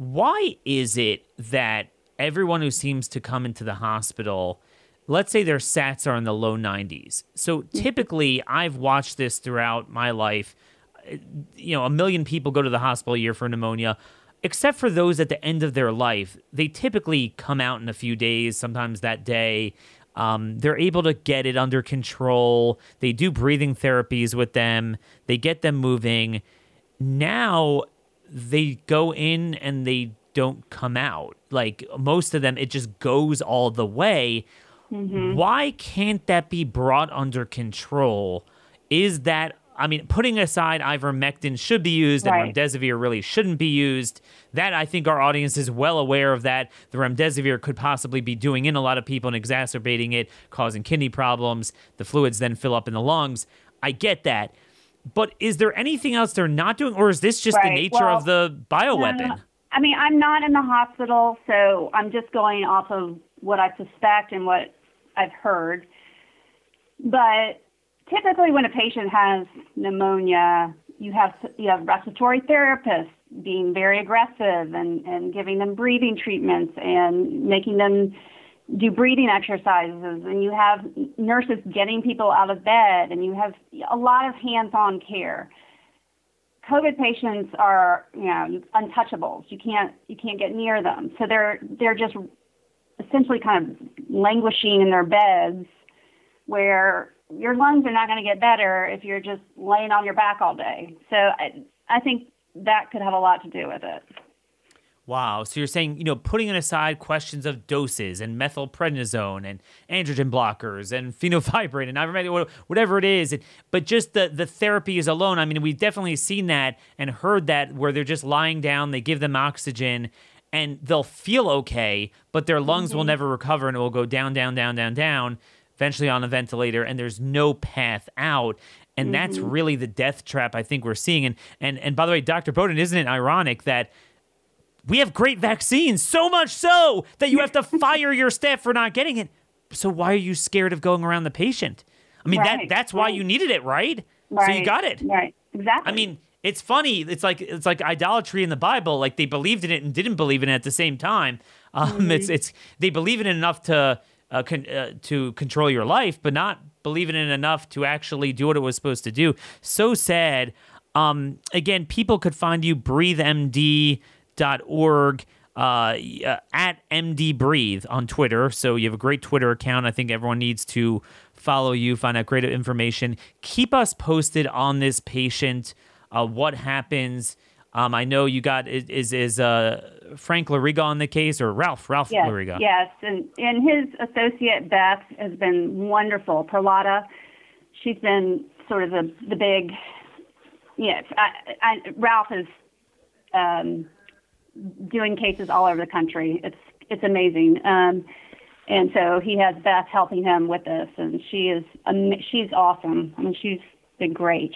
why is it that everyone who seems to come into the hospital, let's say their SATs are in the low 90s. So typically, I've watched this throughout my life. You know, a million people go to the hospital a year for pneumonia. Except for those at the end of their life, they typically come out in a few days, sometimes that day. Um, they're able to get it under control. They do breathing therapies with them, they get them moving. Now, they go in and they don't come out. Like most of them, it just goes all the way. Mm-hmm. Why can't that be brought under control? Is that I mean, putting aside ivermectin should be used right. and remdesivir really shouldn't be used. That I think our audience is well aware of that. The remdesivir could possibly be doing in a lot of people and exacerbating it, causing kidney problems. The fluids then fill up in the lungs. I get that. But is there anything else they're not doing, or is this just right. the nature well, of the bioweapon? I mean, I'm not in the hospital, so I'm just going off of what I suspect and what I've heard. But typically, when a patient has pneumonia, you have you have respiratory therapists being very aggressive and, and giving them breathing treatments and making them do breathing exercises and you have nurses getting people out of bed and you have a lot of hands-on care. COVID patients are, you know, untouchables. You can't you can't get near them. So they're they're just essentially kind of languishing in their beds where your lungs are not going to get better if you're just laying on your back all day. So I, I think that could have a lot to do with it. Wow. So you're saying, you know, putting aside questions of doses and methylprednisone and androgen blockers and *laughs* fenofibrate and ivermectin, whatever it is, but just the, the therapies alone. I mean, we've definitely seen that and heard that where they're just lying down, they give them oxygen and they'll feel okay, but their lungs mm-hmm. will never recover and it will go down, down, down, down, down, eventually on a ventilator, and there's no path out. And mm-hmm. that's really the death trap I think we're seeing. And and and by the way, Dr. Bowden, isn't it ironic that we have great vaccines, so much so that you have to *laughs* fire your staff for not getting it. So why are you scared of going around the patient? I mean, right, that that's why you needed it, right? right? So you got it. Right. Exactly. I mean, it's funny. It's like it's like idolatry in the Bible. Like they believed in it and didn't believe in it at the same time. Um, mm-hmm. It's it's they believe in it enough to uh, con- uh, to control your life, but not believing in it enough to actually do what it was supposed to do. So sad. Um, again, people could find you breathemd.org. Uh, at MD Breathe on Twitter. So you have a great Twitter account. I think everyone needs to follow you, find out great information. Keep us posted on this patient uh, what happens. Um, I know you got is is uh, Frank Lorigo on the case or Ralph Ralph yes, Lorigo? Yes, and and his associate Beth has been wonderful. Parlato, she's been sort of the the big. Yes, I, I, Ralph is um, doing cases all over the country. It's it's amazing. Um, and so he has Beth helping him with this, and she is um, she's awesome. I mean, she's been great.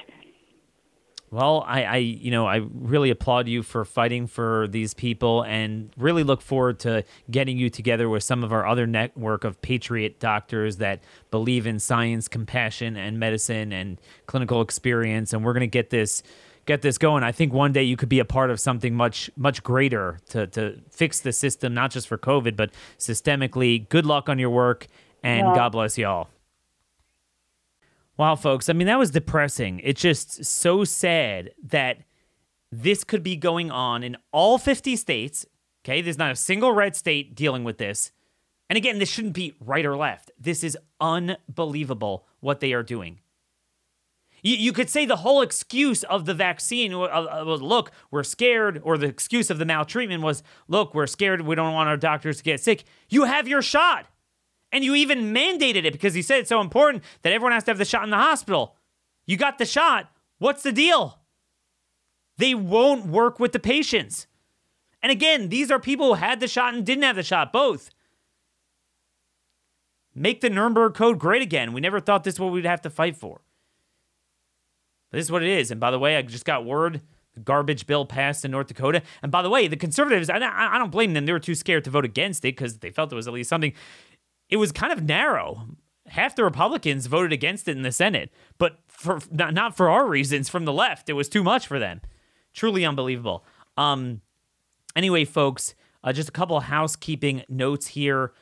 Well, I, I, you know, I really applaud you for fighting for these people, and really look forward to getting you together with some of our other network of patriot doctors that believe in science, compassion, and medicine and clinical experience. And we're going to get this, get this going. I think one day you could be a part of something much, much greater to to fix the system, not just for COVID, but systemically. Good luck on your work, and yeah. God bless you all. Wow, folks. I mean, that was depressing. It's just so sad that this could be going on in all 50 states. Okay. There's not a single red state dealing with this. And again, this shouldn't be right or left. This is unbelievable what they are doing. You, you could say the whole excuse of the vaccine uh, uh, was, look, we're scared, or the excuse of the maltreatment was, look, we're scared. We don't want our doctors to get sick. You have your shot. And you even mandated it because you said it's so important that everyone has to have the shot in the hospital. You got the shot. What's the deal? They won't work with the patients. And again, these are people who had the shot and didn't have the shot, both. Make the Nuremberg Code great again. We never thought this is what we'd have to fight for. But this is what it is. And by the way, I just got word the garbage bill passed in North Dakota. And by the way, the conservatives, I, I don't blame them. They were too scared to vote against it because they felt it was at least something it was kind of narrow. Half the Republicans voted against it in the Senate, but for not, not for our reasons from the left. It was too much for them. Truly unbelievable. Um anyway, folks, uh, just a couple of housekeeping notes here.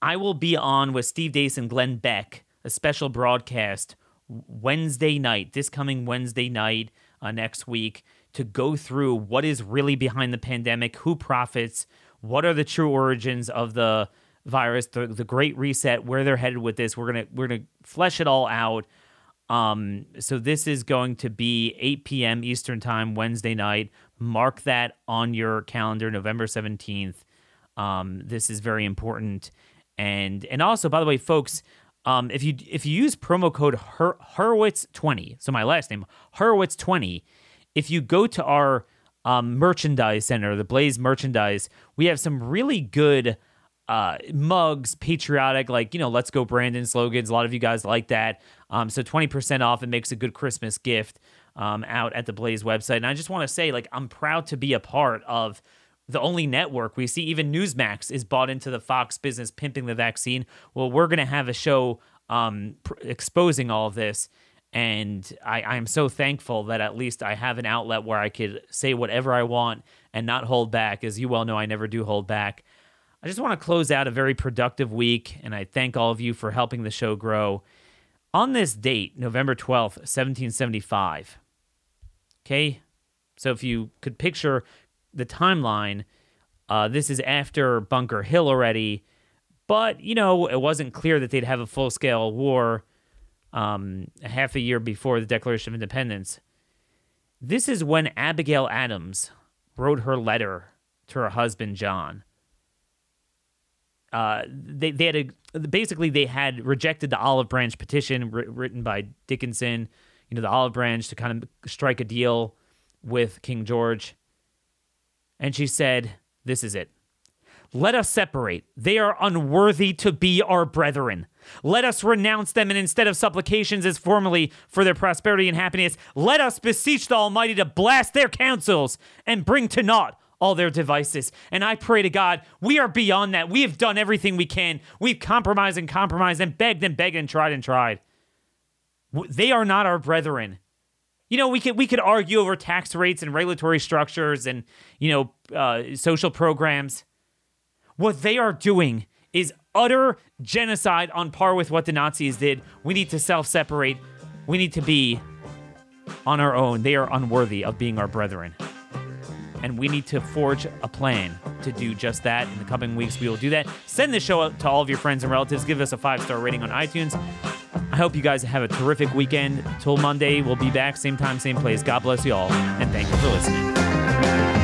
I will be on with Steve Deace and Glenn Beck, a special broadcast Wednesday night, this coming Wednesday night uh, next week, to go through what is really behind the pandemic, who profits, what are the true origins of the virus, the, the Great Reset, where they're headed with this. We're gonna we're gonna flesh it all out. Um, so this is going to be 8 p.m. Eastern Time Wednesday night. Mark that on your calendar, November 17th. Um, this is very important. And and also, by the way, folks, um, if you if you use promo code Her- Horowitz20, so my last name Horowitz20, if you go to our um, merchandise center, the Blaze merchandise, we have some really good uh, mugs, patriotic, like, you know, let's go Brandon slogans. A lot of you guys like that. Um, so 20% off. It makes a good Christmas gift um, out at the Blaze website. And I just want to say, like, I'm proud to be a part of the only network we see. Even Newsmax is bought into the Fox business pimping the vaccine. Well, we're going to have a show um, pr- exposing all of this. And I, I am so thankful that at least I have an outlet where I could say whatever I want and not hold back. As you well know, I never do hold back. I just want to close out a very productive week, and I thank all of you for helping the show grow. On this date, November 12th, 1775, okay, so if you could picture the timeline, uh, this is after Bunker Hill already, but, you know, it wasn't clear that they'd have a full scale war um, half a year before the Declaration of Independence. This is when Abigail Adams wrote her letter to her husband John. Uh, they they had a, basically they had rejected the olive branch petition written by Dickinson, you know, the olive branch to kind of strike a deal with King George. And she said, "This is it. Let us separate. They are unworthy to be our brethren. Let us renounce them, and instead of supplications as formerly for their prosperity and happiness, let us beseech the Almighty to blast their counsels and bring to naught all their devices. And I pray to God, we are beyond that. We have done everything we can. We've compromised and compromised and begged and begged and tried and tried. They are not our brethren. You know, we could we could argue over tax rates and regulatory structures and you know uh, social programs. What they are doing is utter genocide on par with what the Nazis did. We need to self separate. We need to be on our own. They are unworthy of being our brethren and we need to forge a plan to do just that. In the coming weeks, we will do that. Send this show out to all of your friends and relatives. Give us a five star rating on iTunes. I hope you guys have a terrific weekend. Till Monday, we'll be back, same time, same place. God bless you all, and thank you for listening.